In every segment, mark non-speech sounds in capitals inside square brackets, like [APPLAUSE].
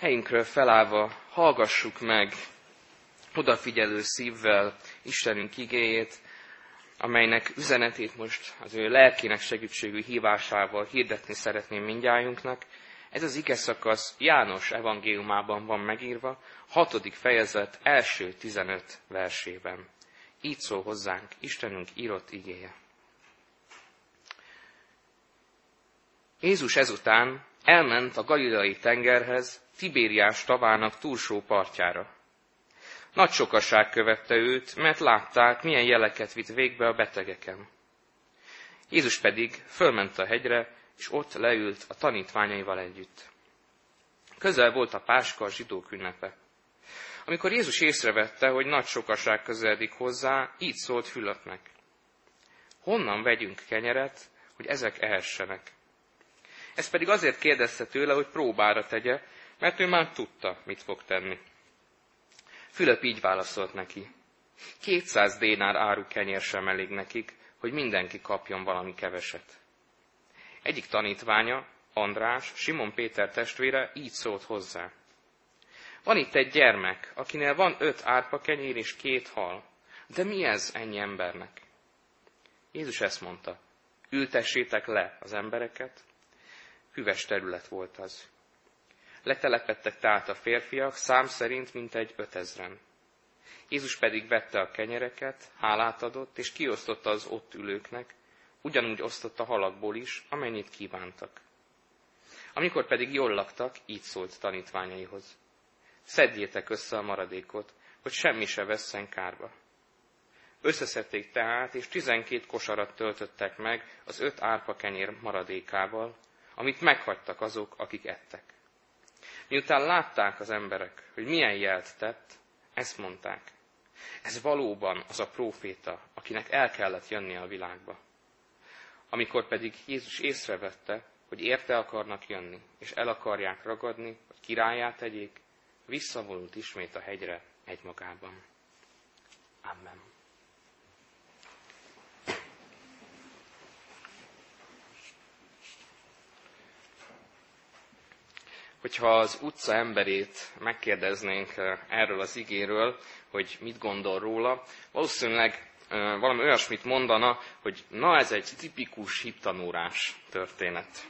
helyünkről felállva hallgassuk meg odafigyelő szívvel Istenünk igéjét, amelynek üzenetét most az ő lelkének segítségű hívásával hirdetni szeretném mindjájunknak. Ez az ige szakasz János evangéliumában van megírva, hatodik fejezet első 15 versében. Így szól hozzánk Istenünk írott igéje. Jézus ezután elment a galileai tengerhez, Tibériás tavának túlsó partjára. Nagy sokaság követte őt, mert látták, milyen jeleket vitt végbe a betegeken. Jézus pedig fölment a hegyre, és ott leült a tanítványaival együtt. Közel volt a Páska a zsidók ünnepe. Amikor Jézus észrevette, hogy nagy sokaság közeledik hozzá, így szólt Fülöpnek. Honnan vegyünk kenyeret, hogy ezek ehessenek? Ez pedig azért kérdezte tőle, hogy próbára tegye, mert ő már tudta, mit fog tenni. Fülöp így válaszolt neki. Kétszáz dénár áru kenyér sem elég nekik, hogy mindenki kapjon valami keveset. Egyik tanítványa, András, Simon Péter testvére így szólt hozzá. Van itt egy gyermek, akinél van öt árpa kenyér és két hal. De mi ez ennyi embernek? Jézus ezt mondta. Ültessétek le az embereket. Hüves terület volt az. Letelepettek tehát a férfiak, szám szerint mintegy ötezren. Jézus pedig vette a kenyereket, hálát adott, és kiosztotta az ott ülőknek, ugyanúgy osztotta halakból is, amennyit kívántak. Amikor pedig jól laktak, így szólt tanítványaihoz. Szedjétek össze a maradékot, hogy semmi se vesszen kárba. Összeszedték tehát, és tizenkét kosarat töltöttek meg az öt árpa kenyér maradékával, amit meghagytak azok, akik ettek. Miután látták az emberek, hogy milyen jelt tett, ezt mondták. Ez valóban az a próféta, akinek el kellett jönnie a világba. Amikor pedig Jézus észrevette, hogy érte akarnak jönni, és el akarják ragadni, hogy királyát tegyék, visszavonult ismét a hegyre egymagában. Amen. Hogyha az utca emberét megkérdeznénk eh, erről az igéről, hogy mit gondol róla, valószínűleg eh, valami olyasmit mondana, hogy na ez egy tipikus hittanórás történet.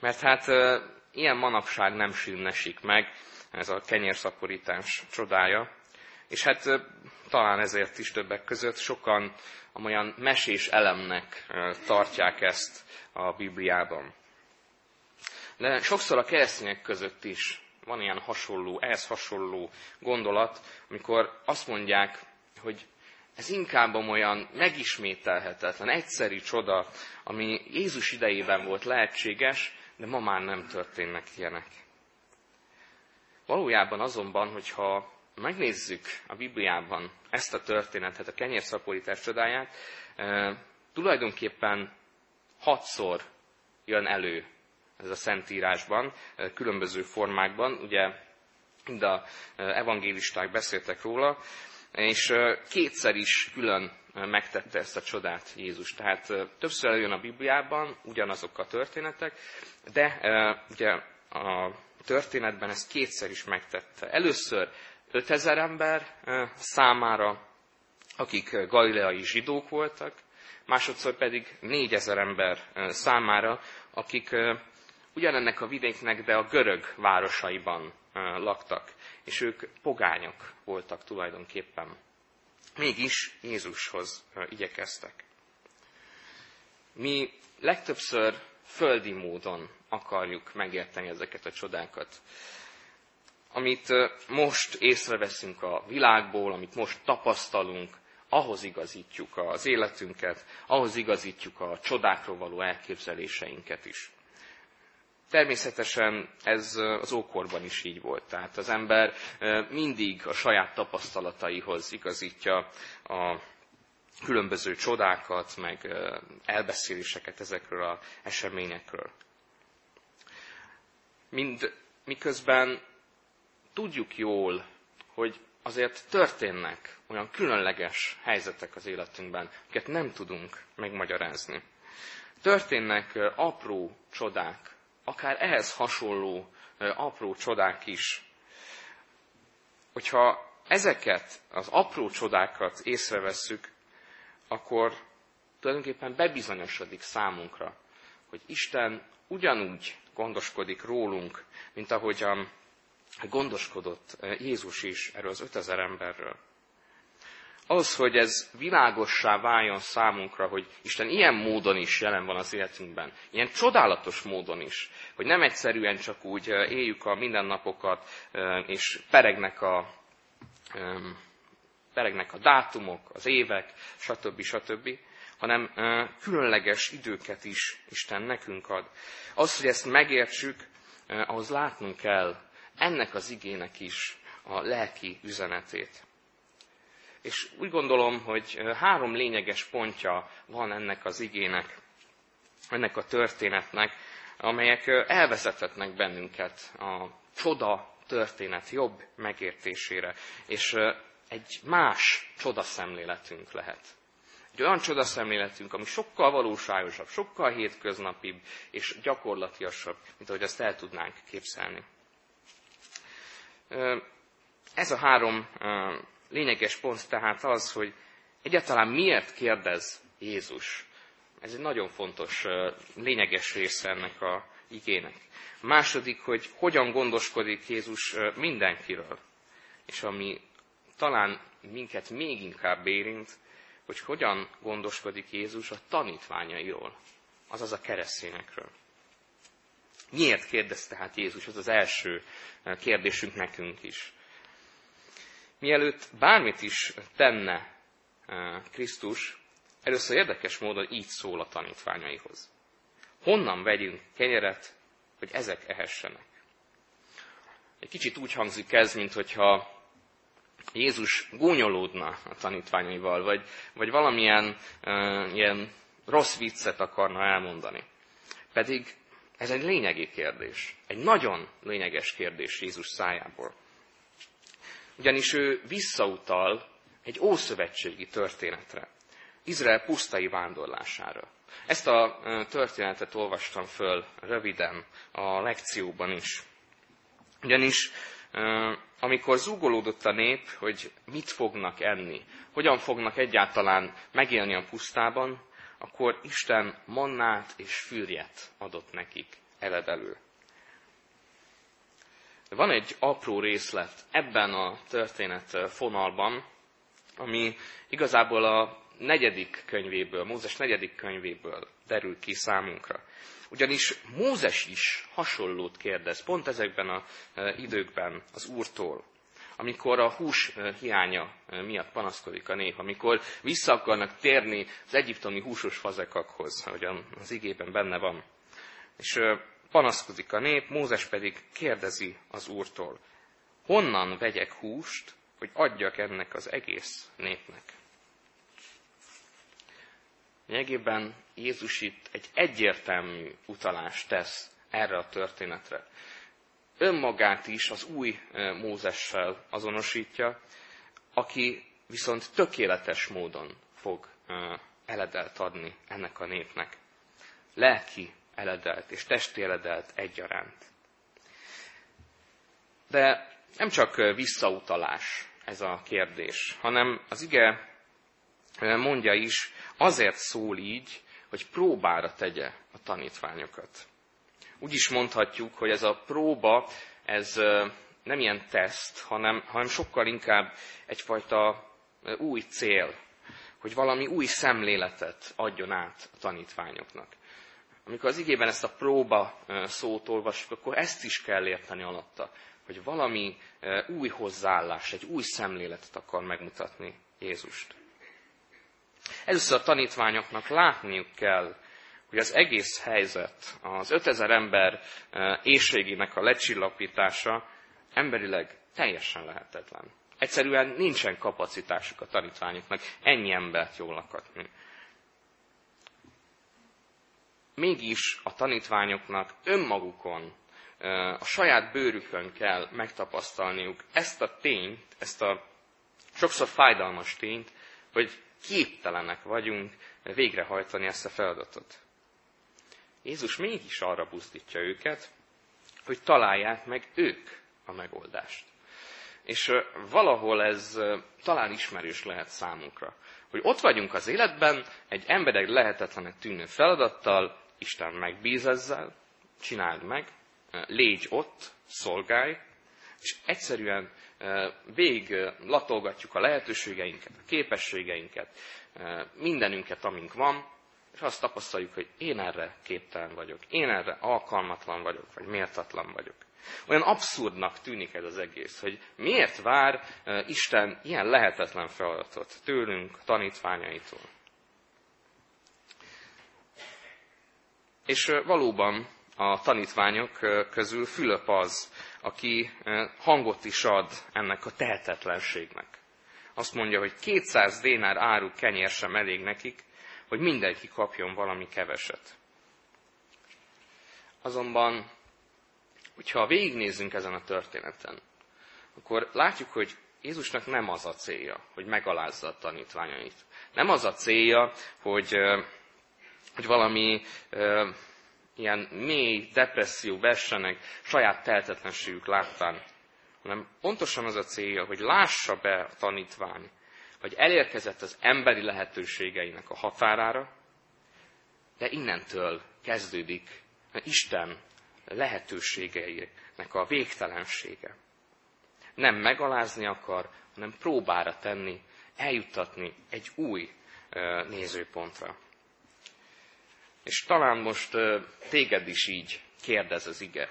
Mert hát eh, ilyen manapság nem sűnnesik meg ez a kenyérszaporítás csodája. És hát talán ezért is többek között sokan olyan mesés elemnek tartják ezt a Bibliában. De sokszor a keresztények között is van ilyen hasonló, ehhez hasonló gondolat, amikor azt mondják, hogy ez inkább olyan megismételhetetlen, egyszerű csoda, ami Jézus idejében volt lehetséges, de ma már nem történnek ilyenek. Valójában azonban, hogyha megnézzük a Bibliában ezt a történetet, a kenyérszaporítás csodáját, eh, tulajdonképpen hatszor jön elő ez a Szentírásban, különböző formákban, ugye mind a evangélisták beszéltek róla, és kétszer is külön megtette ezt a csodát Jézus. Tehát többször eljön a Bibliában ugyanazok a történetek, de ugye a történetben ezt kétszer is megtette. Először 5000 ember számára, akik galileai zsidók voltak, másodszor pedig 4000 ember számára, akik ugyanennek a vidéknek, de a görög városaiban laktak, és ők pogányok voltak tulajdonképpen. Mégis Jézushoz igyekeztek. Mi legtöbbször földi módon akarjuk megérteni ezeket a csodákat. Amit most észreveszünk a világból, amit most tapasztalunk, ahhoz igazítjuk az életünket, ahhoz igazítjuk a csodákról való elképzeléseinket is. Természetesen ez az ókorban is így volt. Tehát az ember mindig a saját tapasztalataihoz igazítja a különböző csodákat, meg elbeszéléseket ezekről az eseményekről. Mind miközben tudjuk jól, hogy azért történnek olyan különleges helyzetek az életünkben, amiket nem tudunk megmagyarázni. Történnek apró csodák, akár ehhez hasonló apró csodák is. Hogyha ezeket az apró csodákat észrevesszük, akkor tulajdonképpen bebizonyosodik számunkra, hogy Isten ugyanúgy gondoskodik rólunk, mint ahogyan gondoskodott Jézus is erről az 5000 emberről. Az, hogy ez világossá váljon számunkra, hogy Isten ilyen módon is jelen van az életünkben, ilyen csodálatos módon is, hogy nem egyszerűen csak úgy éljük a mindennapokat, és peregnek a, peregnek a dátumok, az évek, stb. stb., hanem különleges időket is Isten nekünk ad. Az, hogy ezt megértsük, ahhoz látnunk kell ennek az igének is a lelki üzenetét. És úgy gondolom, hogy három lényeges pontja van ennek az igének, ennek a történetnek, amelyek elvezetetnek bennünket a csoda történet jobb megértésére, és egy más csodaszemléletünk lehet. Egy olyan csodaszemléletünk, ami sokkal valóságosabb, sokkal hétköznapibb és gyakorlatiasabb, mint ahogy azt el tudnánk képzelni. Ez a három lényeges pont tehát az, hogy egyáltalán miért kérdez Jézus. Ez egy nagyon fontos, lényeges része ennek a igének. Második, hogy hogyan gondoskodik Jézus mindenkiről. És ami talán minket még inkább érint, hogy hogyan gondoskodik Jézus a tanítványairól, azaz a keresztényekről. Miért kérdezte hát Jézus? Ez az első kérdésünk nekünk is. Mielőtt bármit is tenne Krisztus, először érdekes módon így szól a tanítványaihoz. Honnan vegyünk kenyeret, hogy ezek ehessenek? Egy kicsit úgy hangzik ez, mint hogyha Jézus gúnyolódna a tanítványaival, vagy, vagy valamilyen uh, ilyen rossz viccet akarna elmondani. Pedig ez egy lényegi kérdés. Egy nagyon lényeges kérdés Jézus szájából. Ugyanis ő visszautal egy ószövetségi történetre. Izrael pusztai vándorlására. Ezt a történetet olvastam föl röviden a lekcióban is. Ugyanis amikor zúgolódott a nép, hogy mit fognak enni, hogyan fognak egyáltalán megélni a pusztában, akkor Isten mannát és fűrjet adott nekik eledelő. Van egy apró részlet ebben a történet fonalban, ami igazából a negyedik könyvéből, Mózes negyedik könyvéből derül ki számunkra. Ugyanis Mózes is hasonlót kérdez, pont ezekben az időkben az Úrtól, amikor a hús hiánya miatt panaszkodik a nép, amikor vissza akarnak térni az egyiptomi húsos fazekakhoz, ahogyan az igében benne van. És panaszkodik a nép, Mózes pedig kérdezi az Úrtól, honnan vegyek húst, hogy adjak ennek az egész népnek. Lényegében Jézus itt egy egyértelmű utalást tesz erre a történetre. Önmagát is az új Mózessel azonosítja, aki viszont tökéletes módon fog eledelt adni ennek a népnek. Lelki eledelt és testi eledelt egyaránt. De nem csak visszautalás ez a kérdés, hanem az ige mondja is, azért szól így, hogy próbára tegye a tanítványokat. Úgy is mondhatjuk, hogy ez a próba, ez nem ilyen teszt, hanem, hanem sokkal inkább egyfajta új cél, hogy valami új szemléletet adjon át a tanítványoknak. Amikor az igében ezt a próba szót olvasjuk, akkor ezt is kell érteni alatta, hogy valami új hozzáállás, egy új szemléletet akar megmutatni Jézust. Először a tanítványoknak látniuk kell, hogy az egész helyzet, az 5000 ember éjségének a lecsillapítása emberileg teljesen lehetetlen. Egyszerűen nincsen kapacitásuk a tanítványoknak ennyi embert jól lakatni mégis a tanítványoknak önmagukon, a saját bőrükön kell megtapasztalniuk ezt a tényt, ezt a sokszor fájdalmas tényt, hogy képtelenek vagyunk végrehajtani ezt a feladatot. Jézus mégis arra buzdítja őket, hogy találják meg ők a megoldást. És valahol ez talán ismerős lehet számunkra. Hogy ott vagyunk az életben, egy emberek lehetetlenek tűnő feladattal, Isten megbíz ezzel, csináld meg, légy ott, szolgálj, és egyszerűen végig latolgatjuk a lehetőségeinket, a képességeinket, mindenünket, amink van, és azt tapasztaljuk, hogy én erre képtelen vagyok, én erre alkalmatlan vagyok, vagy méltatlan vagyok. Olyan abszurdnak tűnik ez az egész, hogy miért vár Isten ilyen lehetetlen feladatot tőlünk, tanítványaitól. És valóban a tanítványok közül Fülöp az, aki hangot is ad ennek a tehetetlenségnek. Azt mondja, hogy 200 dénár áru kenyér sem elég nekik, hogy mindenki kapjon valami keveset. Azonban, hogyha végignézzünk ezen a történeten, akkor látjuk, hogy Jézusnak nem az a célja, hogy megalázza a tanítványait. Nem az a célja, hogy, hogy valami ilyen mély depresszió vessenek saját tehetetlenségük láttán, hanem pontosan az a célja, hogy lássa be a tanítvány, hogy elérkezett az emberi lehetőségeinek a határára, de innentől kezdődik Isten lehetőségeinek a végtelensége. Nem megalázni akar, hanem próbára tenni, eljuttatni egy új nézőpontra. És talán most téged is így kérdez az ige.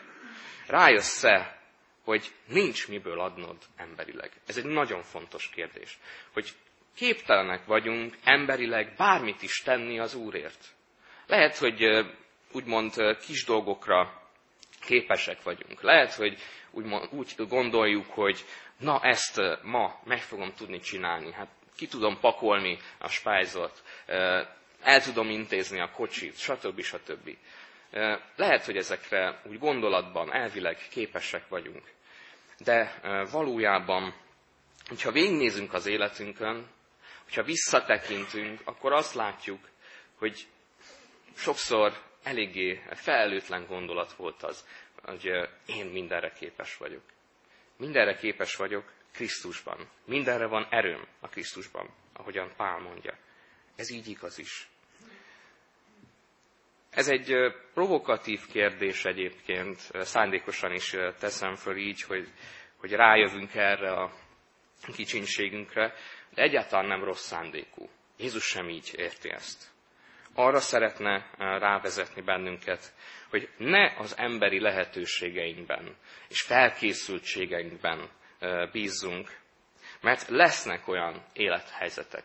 Rájössz-e, hogy nincs miből adnod emberileg? Ez egy nagyon fontos kérdés. Hogy képtelenek vagyunk emberileg bármit is tenni az Úrért. Lehet, hogy úgymond kis dolgokra képesek vagyunk. Lehet, hogy úgymond, úgy gondoljuk, hogy na ezt ma meg fogom tudni csinálni. Hát ki tudom pakolni a spájzot, el tudom intézni a kocsit, stb. stb. Lehet, hogy ezekre úgy gondolatban, elvileg képesek vagyunk. De valójában, hogyha végignézünk az életünkön, hogyha visszatekintünk, akkor azt látjuk, hogy sokszor eléggé felelőtlen gondolat volt az, hogy én mindenre képes vagyok. Mindenre képes vagyok Krisztusban. Mindenre van erőm a Krisztusban, ahogyan Pál mondja. Ez így igaz is. Ez egy provokatív kérdés egyébként, szándékosan is teszem föl így, hogy, hogy rájövünk erre a kicsinségünkre, de egyáltalán nem rossz szándékú. Jézus sem így érti ezt. Arra szeretne rávezetni bennünket, hogy ne az emberi lehetőségeinkben és felkészültségeinkben bízzunk, mert lesznek olyan élethelyzetek,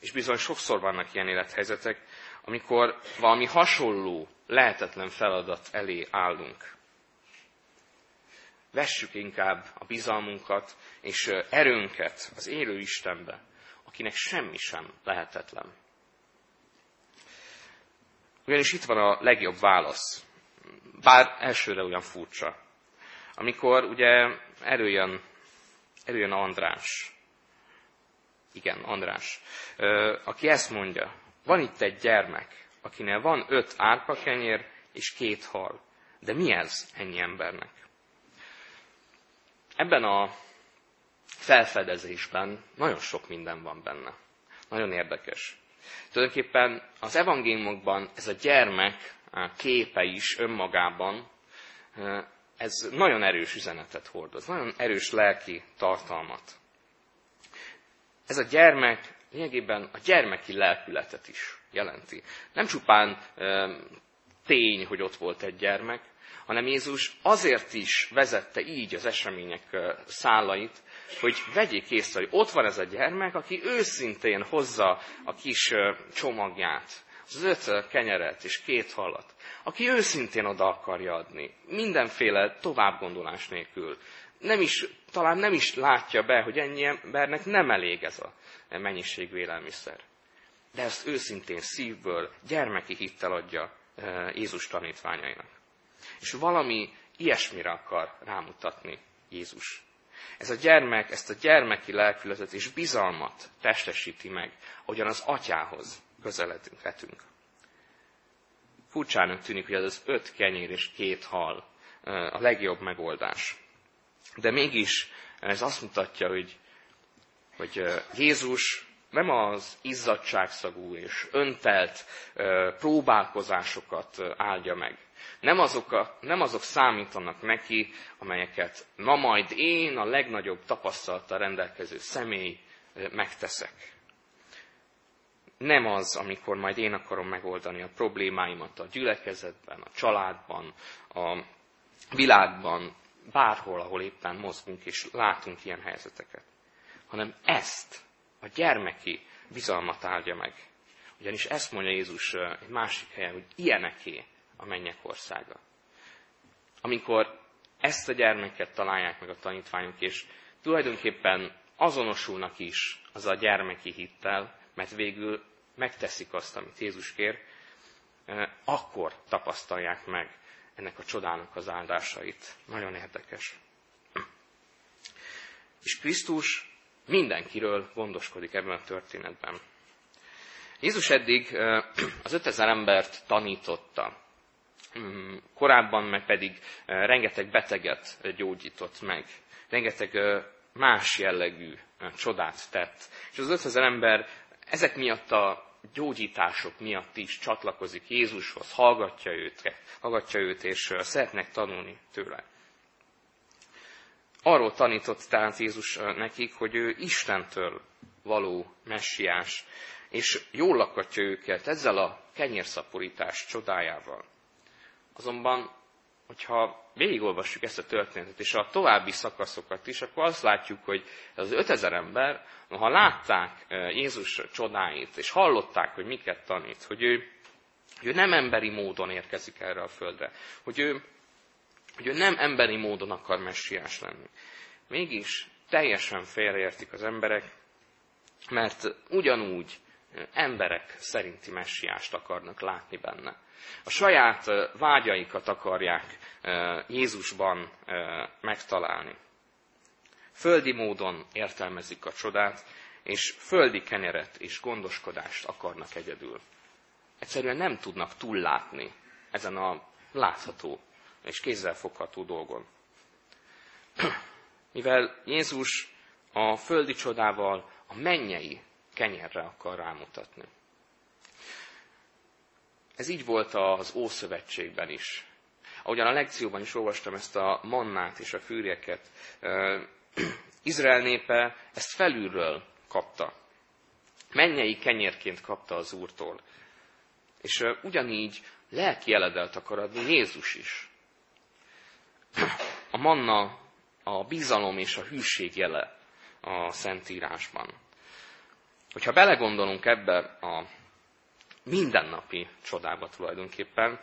és bizony sokszor vannak ilyen élethelyzetek, amikor valami hasonló, lehetetlen feladat elé állunk. Vessük inkább a bizalmunkat és erőnket az élő Istenbe, akinek semmi sem lehetetlen. Ugyanis itt van a legjobb válasz, bár elsőre olyan furcsa. Amikor ugye erőjön, erőjön András, igen, András, aki ezt mondja, van itt egy gyermek, akinél van öt árpakenyér és két hal. De mi ez ennyi embernek? Ebben a felfedezésben nagyon sok minden van benne. Nagyon érdekes. Tulajdonképpen az evangéliumokban ez a gyermek képe is önmagában, ez nagyon erős üzenetet hordoz, nagyon erős lelki tartalmat. Ez a gyermek lényegében a gyermeki lelkületet is jelenti. Nem csupán e, tény, hogy ott volt egy gyermek, hanem Jézus azért is vezette így az események szálait, hogy vegyék észre, hogy ott van ez a gyermek, aki őszintén hozza a kis csomagját, az öt kenyeret és két halat, aki őszintén oda akarja adni, mindenféle továbbgondolás nélkül. Nem is, talán nem is látja be, hogy ennyi embernek nem elég ez a mennyiségű élelmiszer. De ezt őszintén szívből, gyermeki hittel adja eh, Jézus tanítványainak. És valami ilyesmire akar rámutatni Jézus. Ez a gyermek, ezt a gyermeki lelkületet és bizalmat testesíti meg, ahogyan az atyához közeledünk. Furcsának tűnik, hogy az öt kenyér és két hal a legjobb megoldás. De mégis ez azt mutatja, hogy, hogy Jézus nem az izzadságszagú és öntelt próbálkozásokat áldja meg. Nem azok, a, nem azok számítanak neki, amelyeket na majd én, a legnagyobb tapasztalattal rendelkező személy megteszek. Nem az, amikor majd én akarom megoldani a problémáimat a gyülekezetben, a családban, a világban, bárhol, ahol éppen mozgunk és látunk ilyen helyzeteket, hanem ezt a gyermeki bizalmat áldja meg. Ugyanis ezt mondja Jézus egy másik helyen, hogy ilyeneké a mennyek országa. Amikor ezt a gyermeket találják meg a tanítványok, és tulajdonképpen azonosulnak is az a gyermeki hittel, mert végül megteszik azt, amit Jézus kér, akkor tapasztalják meg ennek a csodának az áldásait. Nagyon érdekes. És Krisztus mindenkiről gondoskodik ebben a történetben. Jézus eddig az 5000 embert tanította. Mm, korábban meg pedig rengeteg beteget gyógyított meg. Rengeteg más jellegű csodát tett. És az 5000 ember ezek miatt a gyógyítások miatt is csatlakozik Jézushoz, hallgatja őt, hallgatja őt és szeretnek tanulni tőle. Arról tanított tehát Jézus nekik, hogy ő Istentől való messiás, és jól lakatja őket ezzel a kenyérszaporítás csodájával. Azonban, hogyha végigolvassuk ezt a történetet, és a további szakaszokat is, akkor azt látjuk, hogy ez az 5000 ember, ha látták Jézus csodáit, és hallották, hogy miket tanít, hogy ő, hogy ő nem emberi módon érkezik erre a földre, hogy ő hogy ő nem emberi módon akar messiás lenni. Mégis teljesen félreértik az emberek, mert ugyanúgy emberek szerinti messiást akarnak látni benne. A saját vágyaikat akarják Jézusban megtalálni. Földi módon értelmezik a csodát, és földi kenyeret és gondoskodást akarnak egyedül. Egyszerűen nem tudnak túllátni ezen a látható és kézzelfogható dolgon. Mivel Jézus a földi csodával a mennyei kenyerre akar rámutatni. Ez így volt az Ószövetségben is. Ahogyan a lekcióban is olvastam ezt a mannát és a fűrjeket, Izrael népe ezt felülről kapta. Mennyei kenyérként kapta az Úrtól. És ugyanígy lelki eledelt akar adni Jézus is. A manna a bizalom és a hűség jele a Szentírásban. Hogyha belegondolunk ebbe a mindennapi csodába tulajdonképpen,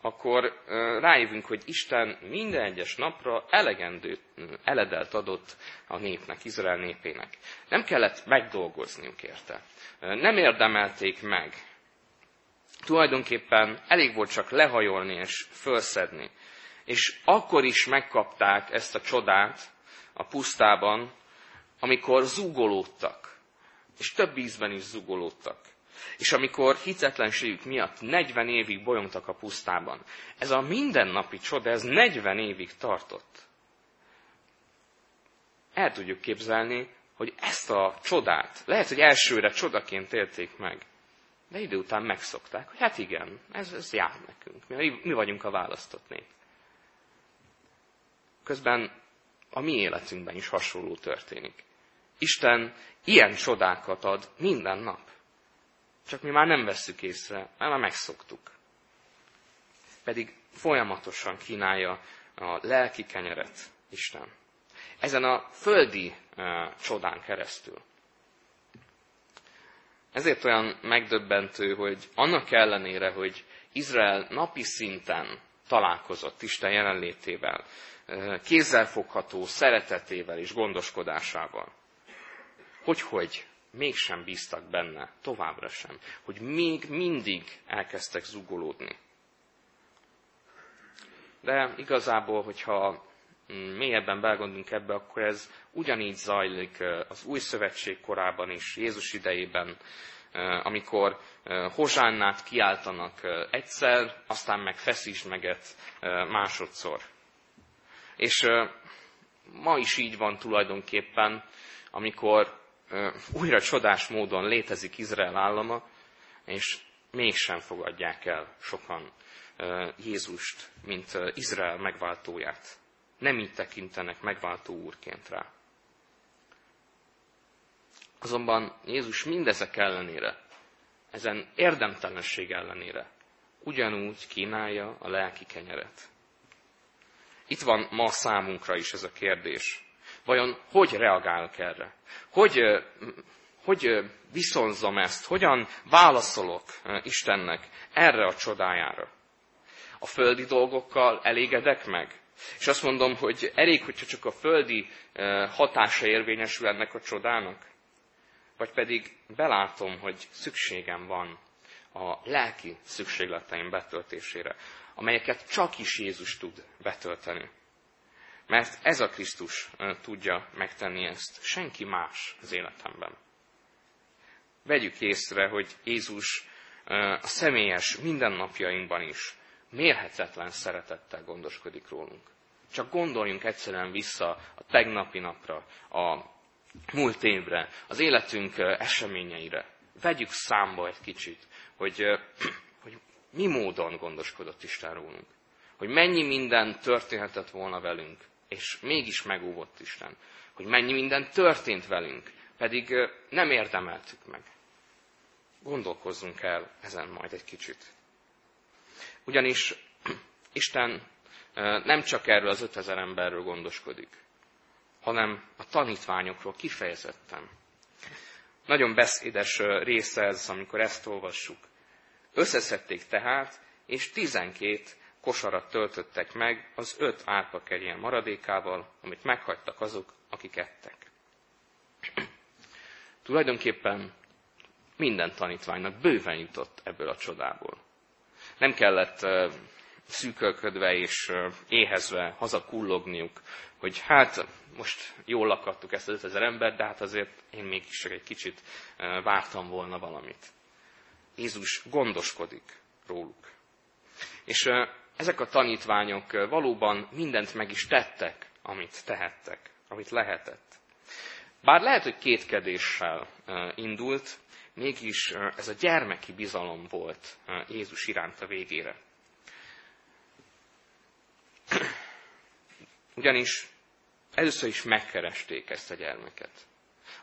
akkor rájövünk, hogy Isten minden egyes napra elegendő eledelt adott a népnek, Izrael népének. Nem kellett megdolgozniuk érte. Nem érdemelték meg. Tulajdonképpen elég volt csak lehajolni és fölszedni és akkor is megkapták ezt a csodát a pusztában, amikor zúgolódtak, és több ízben is zúgolódtak. És amikor hitetlenségük miatt 40 évig bolyongtak a pusztában. Ez a mindennapi csoda, ez 40 évig tartott. El tudjuk képzelni, hogy ezt a csodát, lehet, hogy elsőre csodaként élték meg, de idő után megszokták, hogy hát igen, ez, ez jár nekünk, mi, mi vagyunk a választott nép. Közben a mi életünkben is hasonló történik. Isten ilyen csodákat ad minden nap. Csak mi már nem vesszük észre, mert már megszoktuk. Pedig folyamatosan kínálja a lelki kenyeret Isten. Ezen a földi uh, csodán keresztül. Ezért olyan megdöbbentő, hogy annak ellenére, hogy Izrael napi szinten találkozott Isten jelenlétével, kézzelfogható szeretetével és gondoskodásával. Hogy, hogy mégsem bíztak benne, továbbra sem, hogy még mindig elkezdtek zugolódni. De igazából, hogyha mélyebben belgondolunk ebbe, akkor ez ugyanígy zajlik az új szövetség korában is, Jézus idejében, amikor Hozsánnát kiáltanak egyszer, aztán meg feszítsd meget másodszor. És ma is így van tulajdonképpen, amikor újra csodás módon létezik Izrael állama, és mégsem fogadják el sokan Jézust, mint Izrael megváltóját. Nem így tekintenek megváltó úrként rá. Azonban Jézus mindezek ellenére, ezen érdemtelenség ellenére ugyanúgy kínálja a lelki kenyeret. Itt van ma számunkra is ez a kérdés. Vajon hogy reagálok erre? Hogy, hogy viszonzom ezt? Hogyan válaszolok Istennek erre a csodájára? A földi dolgokkal elégedek meg? És azt mondom, hogy elég, hogyha csak a földi hatása érvényesül ennek a csodának? Vagy pedig belátom, hogy szükségem van a lelki szükségleteim betöltésére, amelyeket csak is Jézus tud betölteni. Mert ez a Krisztus tudja megtenni ezt, senki más az életemben. Vegyük észre, hogy Jézus a személyes mindennapjainkban is mérhetetlen szeretettel gondoskodik rólunk. Csak gondoljunk egyszerűen vissza a tegnapi napra, a múlt évre, az életünk eseményeire. Vegyük számba egy kicsit, hogy, [CLEARS THROAT] hogy mi módon gondoskodott Isten rólunk. Hogy mennyi minden történhetett volna velünk, és mégis megúvott Isten. Hogy mennyi minden történt velünk, pedig nem érdemeltük meg. Gondolkozzunk el ezen majd egy kicsit. Ugyanis [CLEARS THROAT] Isten nem csak erről az 5000 emberről gondoskodik, hanem a tanítványokról kifejezetten. Nagyon beszédes része ez, amikor ezt olvassuk. Összeszedték tehát, és 12 kosarat töltöttek meg az öt árpakerjen maradékával, amit meghagytak azok, akik ettek. Tulajdonképpen minden tanítványnak bőven jutott ebből a csodából. Nem kellett szűkölködve és éhezve hazakullogniuk, hogy hát most jól lakadtuk ezt az 5000 embert, de hát azért én mégis egy kicsit vártam volna valamit. Jézus gondoskodik róluk. És ezek a tanítványok valóban mindent meg is tettek, amit tehettek, amit lehetett. Bár lehet, hogy kétkedéssel indult, mégis ez a gyermeki bizalom volt Jézus iránt a végére. Ugyanis először is megkeresték ezt a gyermeket.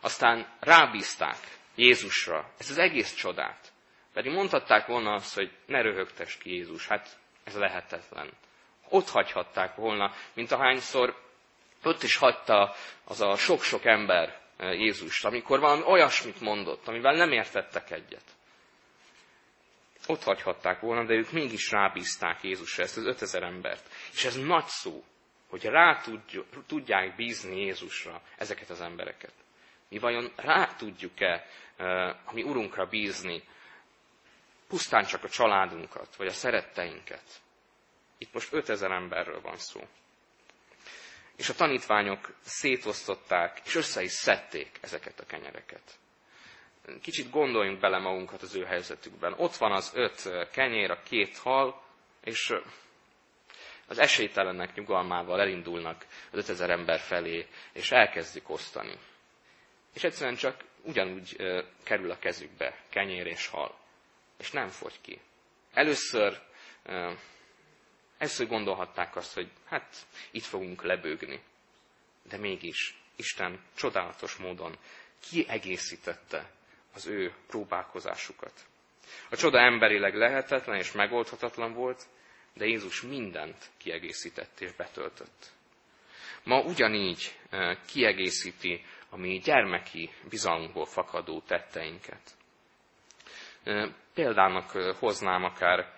Aztán rábízták Jézusra ezt az egész csodát. Pedig mondhatták volna azt, hogy ne röhögtess ki Jézus, hát ez lehetetlen. Ott hagyhatták volna, mint ahányszor ott is hagyta az a sok-sok ember eh, Jézust, amikor valami olyasmit mondott, amivel nem értettek egyet. Ott hagyhatták volna, de ők mégis rábízták Jézusra ezt az 5000 embert. És ez nagy szó, hogy rá tudják bízni Jézusra ezeket az embereket. Mi vajon rá tudjuk-e eh, a mi Urunkra bízni pusztán csak a családunkat, vagy a szeretteinket. Itt most 5000 emberről van szó. És a tanítványok szétosztották, és össze is szedték ezeket a kenyereket. Kicsit gondoljunk bele magunkat az ő helyzetükben. Ott van az öt kenyér, a két hal, és az esélytelennek nyugalmával elindulnak az 5000 ember felé, és elkezdik osztani. És egyszerűen csak ugyanúgy kerül a kezükbe kenyér és hal és nem fogy ki. Először, először gondolhatták azt, hogy hát itt fogunk lebőgni. De mégis Isten csodálatos módon kiegészítette az ő próbálkozásukat. A csoda emberileg lehetetlen és megoldhatatlan volt, de Jézus mindent kiegészített és betöltött. Ma ugyanígy kiegészíti a mi gyermeki bizalmunkból fakadó tetteinket. Példának hoznám akár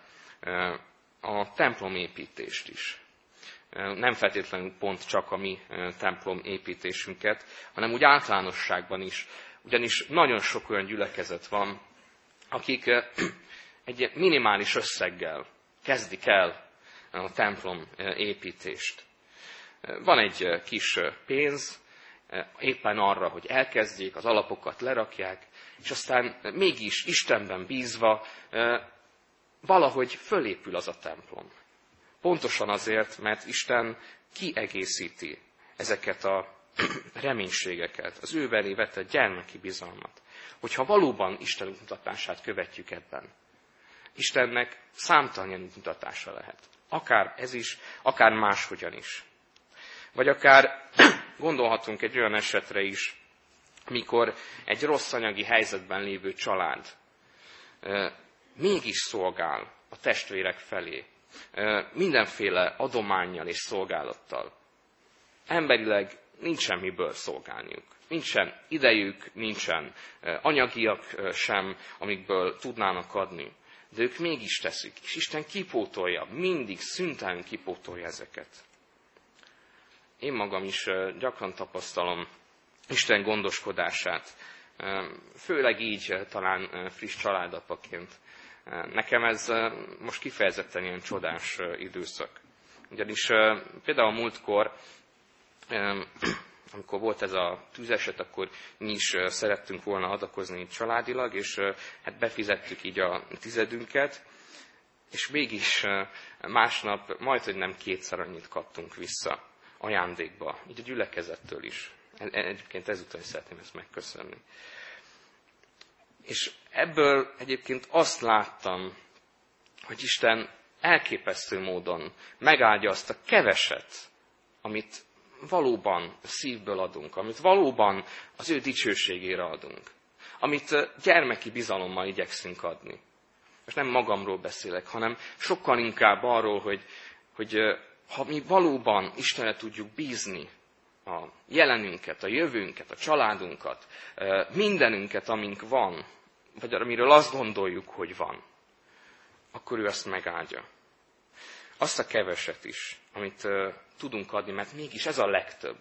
a templomépítést is. Nem feltétlenül pont csak a mi templom építésünket, hanem úgy általánosságban is. Ugyanis nagyon sok olyan gyülekezet van, akik [CLEARS THROAT] egy minimális összeggel kezdik el a templom építést. Van egy kis pénz, éppen arra, hogy elkezdjék, az alapokat lerakják, és aztán mégis Istenben bízva valahogy fölépül az a templom. Pontosan azért, mert Isten kiegészíti ezeket a [CLEARS THROAT] reménységeket, az ő belé vetett gyermeki bizalmat. Hogyha valóban Isten mutatását követjük ebben, Istennek számtalan mutatása lehet. Akár ez is, akár máshogyan is. Vagy akár [CLEARS THROAT] gondolhatunk egy olyan esetre is, mikor egy rossz anyagi helyzetben lévő család mégis szolgál a testvérek felé, mindenféle adományjal és szolgálattal. Emberileg nincsen miből szolgálniuk. Nincsen idejük, nincsen anyagiak sem, amikből tudnának adni. De ők mégis teszik, és Isten kipótolja, mindig szüntelen kipótolja ezeket. Én magam is gyakran tapasztalom Isten gondoskodását, főleg így talán friss családapaként. Nekem ez most kifejezetten ilyen csodás időszak. Ugyanis például múltkor, [CLEARS THROAT] amikor volt ez a tűzeset, akkor mi is szerettünk volna adakozni családilag, és hát befizettük így a tizedünket, és mégis másnap majd, hogy nem kétszer annyit kaptunk vissza ajándékba, így a gyülekezettől is. Egyébként ezúttal is szeretném ezt megköszönni. És ebből egyébként azt láttam, hogy Isten elképesztő módon megáldja azt a keveset, amit valóban szívből adunk, amit valóban az ő dicsőségére adunk, amit gyermeki bizalommal igyekszünk adni. És nem magamról beszélek, hanem sokkal inkább arról, hogy, hogy ha mi valóban Istenre tudjuk bízni a jelenünket, a jövőnket, a családunkat, mindenünket, amink van, vagy amiről azt gondoljuk, hogy van, akkor ő azt megáldja. Azt a keveset is, amit tudunk adni, mert mégis ez a legtöbb.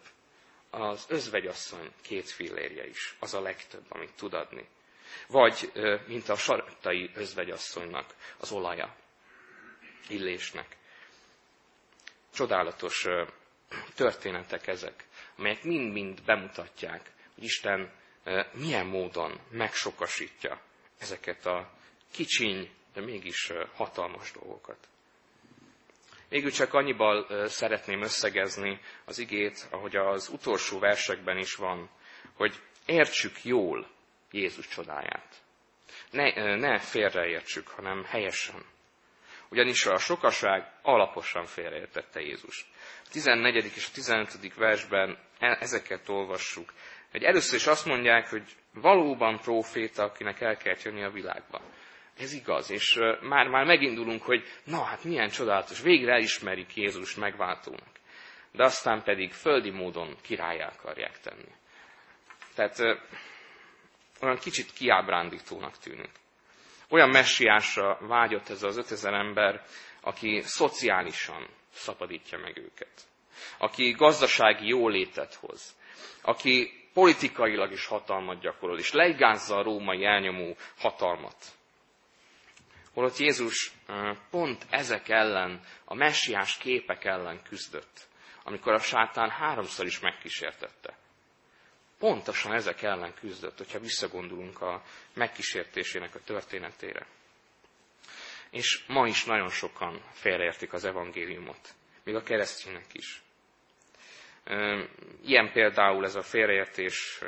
Az özvegyasszony két fillérje is, az a legtöbb, amit tud adni. Vagy, mint a sartai özvegyasszonynak az olaja, illésnek. Csodálatos történetek ezek, amelyek mind-mind bemutatják, hogy Isten milyen módon megsokasítja ezeket a kicsiny, de mégis hatalmas dolgokat. Végül csak annyival szeretném összegezni az igét, ahogy az utolsó versekben is van, hogy értsük jól Jézus csodáját. Ne, ne félreértsük, hanem helyesen. Ugyanis a sokaság alaposan félreértette Jézust. A 14. és a 15. versben ezeket olvassuk. Hogy először is azt mondják, hogy valóban proféta, akinek el kell jönni a világba. Ez igaz, és már, már megindulunk, hogy na hát milyen csodálatos, végre elismerik Jézus megváltónak. De aztán pedig földi módon királyá akarják tenni. Tehát olyan kicsit kiábrándítónak tűnik. Olyan messiásra vágyott ez az ötezer ember, aki szociálisan szabadítja meg őket. Aki gazdasági jólétet hoz. Aki politikailag is hatalmat gyakorol, és leigázza a római elnyomó hatalmat. Holott Jézus pont ezek ellen, a messiás képek ellen küzdött, amikor a sátán háromszor is megkísértette. Pontosan ezek ellen küzdött, hogyha visszagondolunk a megkísértésének a történetére. És ma is nagyon sokan félreértik az evangéliumot, még a keresztények is. Ilyen például ez a félreértés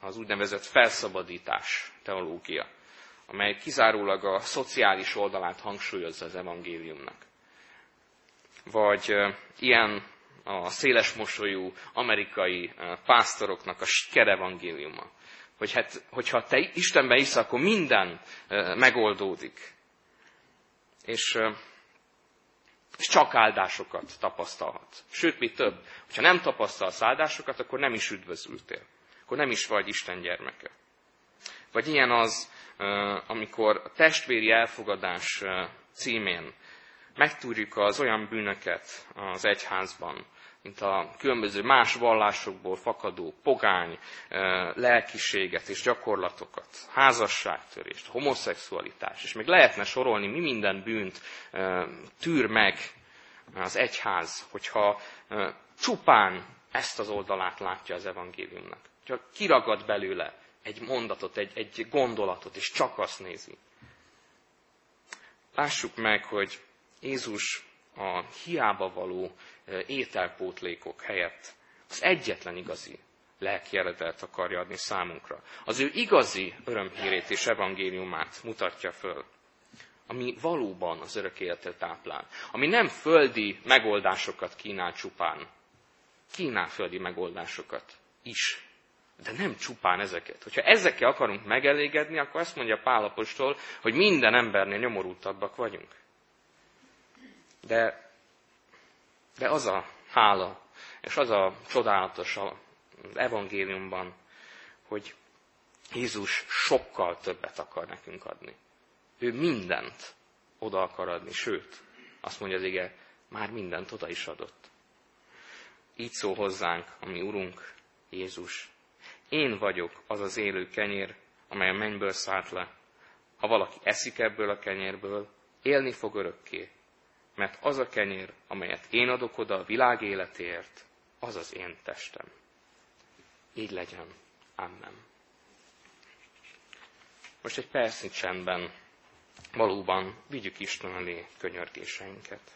az úgynevezett felszabadítás teológia, amely kizárólag a szociális oldalát hangsúlyozza az evangéliumnak. Vagy ilyen a széles mosolyú amerikai pásztoroknak a sikerevangéliuma. Hogy hát, hogyha te Istenbe hisz, akkor minden megoldódik. És és csak áldásokat tapasztalhat. Sőt, mi több, hogyha nem tapasztalsz áldásokat, akkor nem is üdvözültél. Akkor nem is vagy Isten gyermeke. Vagy ilyen az, amikor a testvéri elfogadás címén megtúrjuk az olyan bűnöket az egyházban, mint a különböző más vallásokból fakadó pogány lelkiséget és gyakorlatokat, házasságtörést, homoszexualitás, és még lehetne sorolni, mi minden bűnt tűr meg az egyház, hogyha csupán ezt az oldalát látja az evangéliumnak. Csak kiragad belőle egy mondatot, egy, egy gondolatot, és csak azt nézi. Lássuk meg, hogy Jézus a hiába való ételpótlékok helyett az egyetlen igazi lelki eredet akarja adni számunkra. Az ő igazi örömhírét és evangéliumát mutatja föl, ami valóban az örök életet táplál, ami nem földi megoldásokat kínál csupán, kínál földi megoldásokat is, de nem csupán ezeket. Hogyha ezekkel akarunk megelégedni, akkor azt mondja Pálapostól, hogy minden embernél nyomorultabbak vagyunk. De, de az a hála, és az a csodálatos az evangéliumban, hogy Jézus sokkal többet akar nekünk adni. Ő mindent oda akar adni, sőt, azt mondja az ige, már mindent oda is adott. Így szól hozzánk a mi Urunk, Jézus. Én vagyok az az élő kenyér, amely a mennyből szállt le. Ha valaki eszik ebből a kenyérből, élni fog örökké, mert az a kenyér, amelyet én adok oda a világ életéért, az az én testem. Így legyen. Amen. Most egy percnyi csendben valóban vigyük Isten elé könyörgéseinket.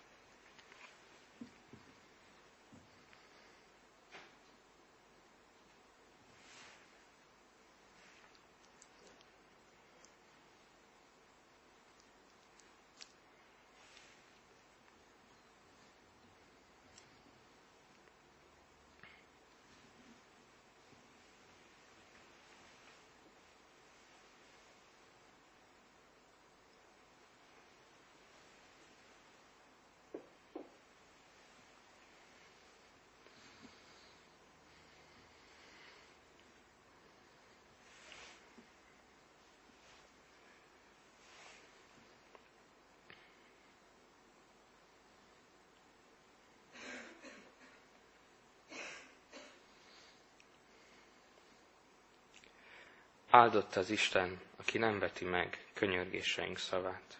Áldott az Isten, aki nem veti meg könyörgéseink szavát.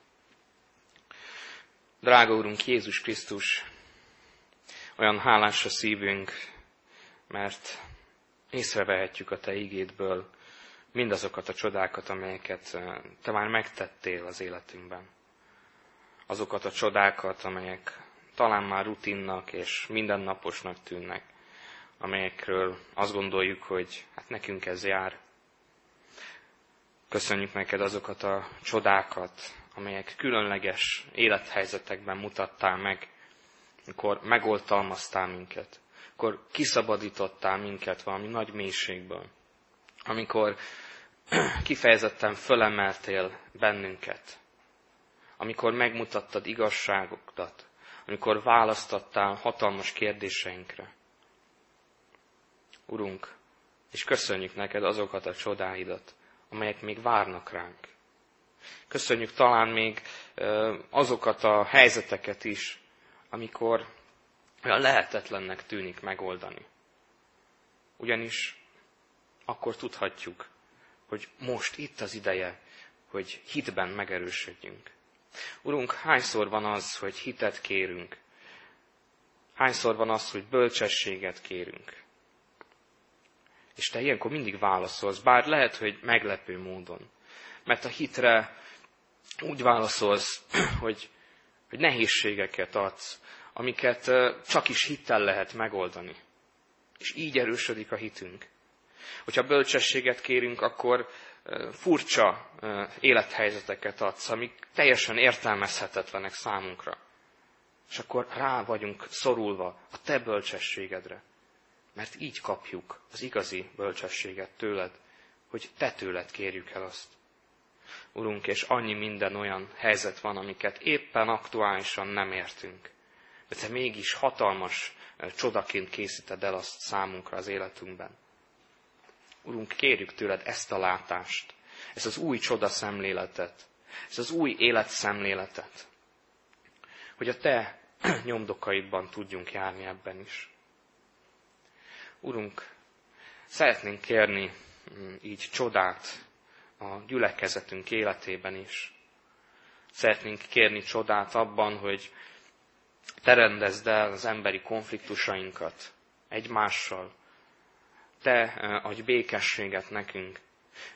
Drága Úrunk Jézus Krisztus, olyan hálás a szívünk, mert észrevehetjük a Te igédből mindazokat a csodákat, amelyeket Te már megtettél az életünkben. Azokat a csodákat, amelyek talán már rutinnak és mindennaposnak tűnnek, amelyekről azt gondoljuk, hogy hát nekünk ez jár, Köszönjük neked azokat a csodákat, amelyek különleges élethelyzetekben mutattál meg, amikor megoltalmaztál minket, amikor kiszabadítottál minket valami nagy mélységből, amikor [CLEARS THROAT] kifejezetten fölemeltél bennünket, amikor megmutattad igazságokat, amikor választottál hatalmas kérdéseinkre. Urunk, és köszönjük neked azokat a csodáidat, amelyek még várnak ránk. Köszönjük talán még azokat a helyzeteket is, amikor olyan lehetetlennek tűnik megoldani. Ugyanis akkor tudhatjuk, hogy most itt az ideje, hogy hitben megerősödjünk. Urunk, hányszor van az, hogy hitet kérünk? Hányszor van az, hogy bölcsességet kérünk? És te ilyenkor mindig válaszolsz, bár lehet, hogy meglepő módon. Mert a hitre úgy válaszolsz, [CLEARS THROAT] hogy, hogy nehézségeket adsz, amiket csak is hittel lehet megoldani. És így erősödik a hitünk. Hogyha bölcsességet kérünk, akkor furcsa élethelyzeteket adsz, amik teljesen értelmezhetetlenek számunkra. És akkor rá vagyunk szorulva a te bölcsességedre mert így kapjuk az igazi bölcsességet tőled, hogy te tőled kérjük el azt. Urunk, és annyi minden olyan helyzet van, amiket éppen aktuálisan nem értünk. De te mégis hatalmas csodaként készíted el azt számunkra az életünkben. Urunk, kérjük tőled ezt a látást, ezt az új csoda szemléletet, ezt az új életszemléletet, hogy a te [CLEARS THROAT] nyomdokaidban tudjunk járni ebben is. Urunk, szeretnénk kérni mm, így csodát a gyülekezetünk életében is. Szeretnénk kérni csodát abban, hogy te rendezd el az emberi konfliktusainkat egymással. Te adj békességet nekünk.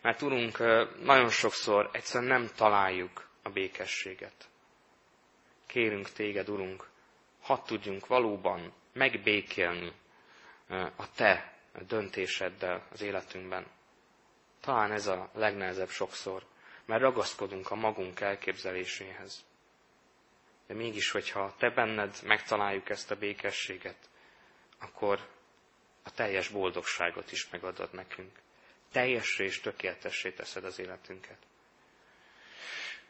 Mert Urunk, nagyon sokszor egyszerűen nem találjuk a békességet. Kérünk téged, Urunk, hadd tudjunk valóban megbékélni a te döntéseddel az életünkben. Talán ez a legnehezebb sokszor, mert ragaszkodunk a magunk elképzeléséhez. De mégis, hogyha te benned megtaláljuk ezt a békességet, akkor a teljes boldogságot is megadod nekünk. Teljessé és tökéletessé teszed az életünket.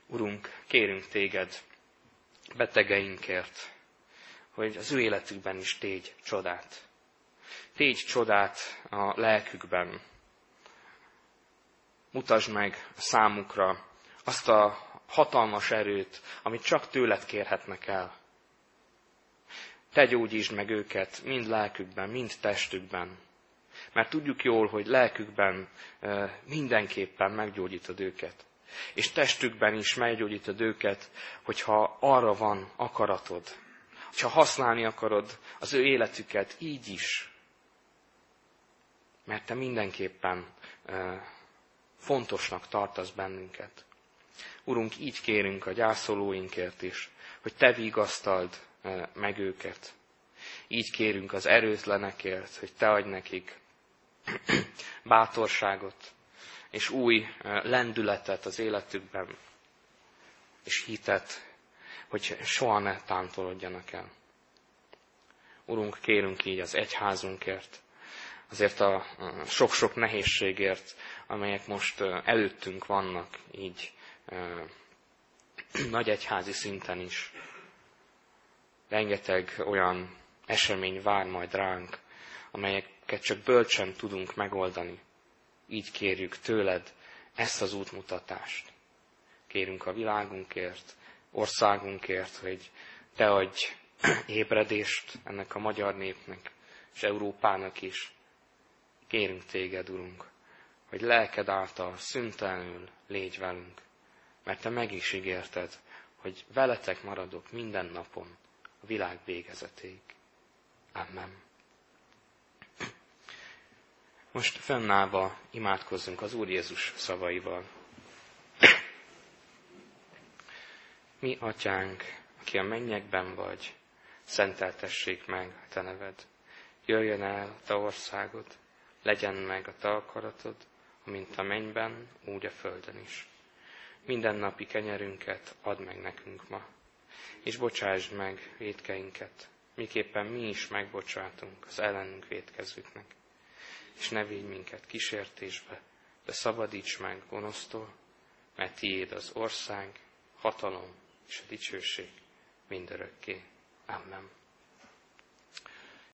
Urunk, kérünk téged betegeinkért, hogy az ő életükben is tégy csodát. Tégy csodát a lelkükben. Mutasd meg számukra azt a hatalmas erőt, amit csak tőled kérhetnek el. Te gyógyítsd meg őket, mind lelkükben, mind testükben. Mert tudjuk jól, hogy lelkükben mindenképpen meggyógyítod őket. És testükben is meggyógyítod őket, hogyha arra van akaratod. Hogyha használni akarod az ő életüket így is. Mert te mindenképpen fontosnak tartasz bennünket. Urunk, így kérünk a gyászolóinkért is, hogy Te vigasztald meg őket. Így kérünk az erőtlenekért, hogy Te adj nekik [CLEARS THROAT] bátorságot, és új lendületet az életükben, és hitet, hogy soha ne tántolodjanak el. Urunk, kérünk így az egyházunkért, azért a sok-sok nehézségért, amelyek most előttünk vannak, így [CLEARS THROAT] nagy egyházi szinten is. Rengeteg olyan esemény vár majd ránk, amelyeket csak bölcsen tudunk megoldani. Így kérjük tőled ezt az útmutatást. Kérünk a világunkért, országunkért, hogy te adj [CLEARS THROAT] ébredést ennek a magyar népnek, és Európának is. Kérünk téged, Urunk, hogy lelked által szüntelenül légy velünk mert te meg is ígérted, hogy veletek maradok minden napon a világ végezetéig. Amen. Most fennállva imádkozzunk az Úr Jézus szavaival. Mi, atyánk, aki a mennyekben vagy, szenteltessék meg a te neved. Jöjjön el a te országod, legyen meg a te akaratod, amint a mennyben, úgy a földön is mindennapi kenyerünket add meg nekünk ma, és bocsásd meg védkeinket, miképpen mi is megbocsátunk az ellenünk védkezőknek. És ne védj minket kísértésbe, de szabadíts meg gonosztól, mert tiéd az ország, hatalom és a dicsőség mindörökké. Amen.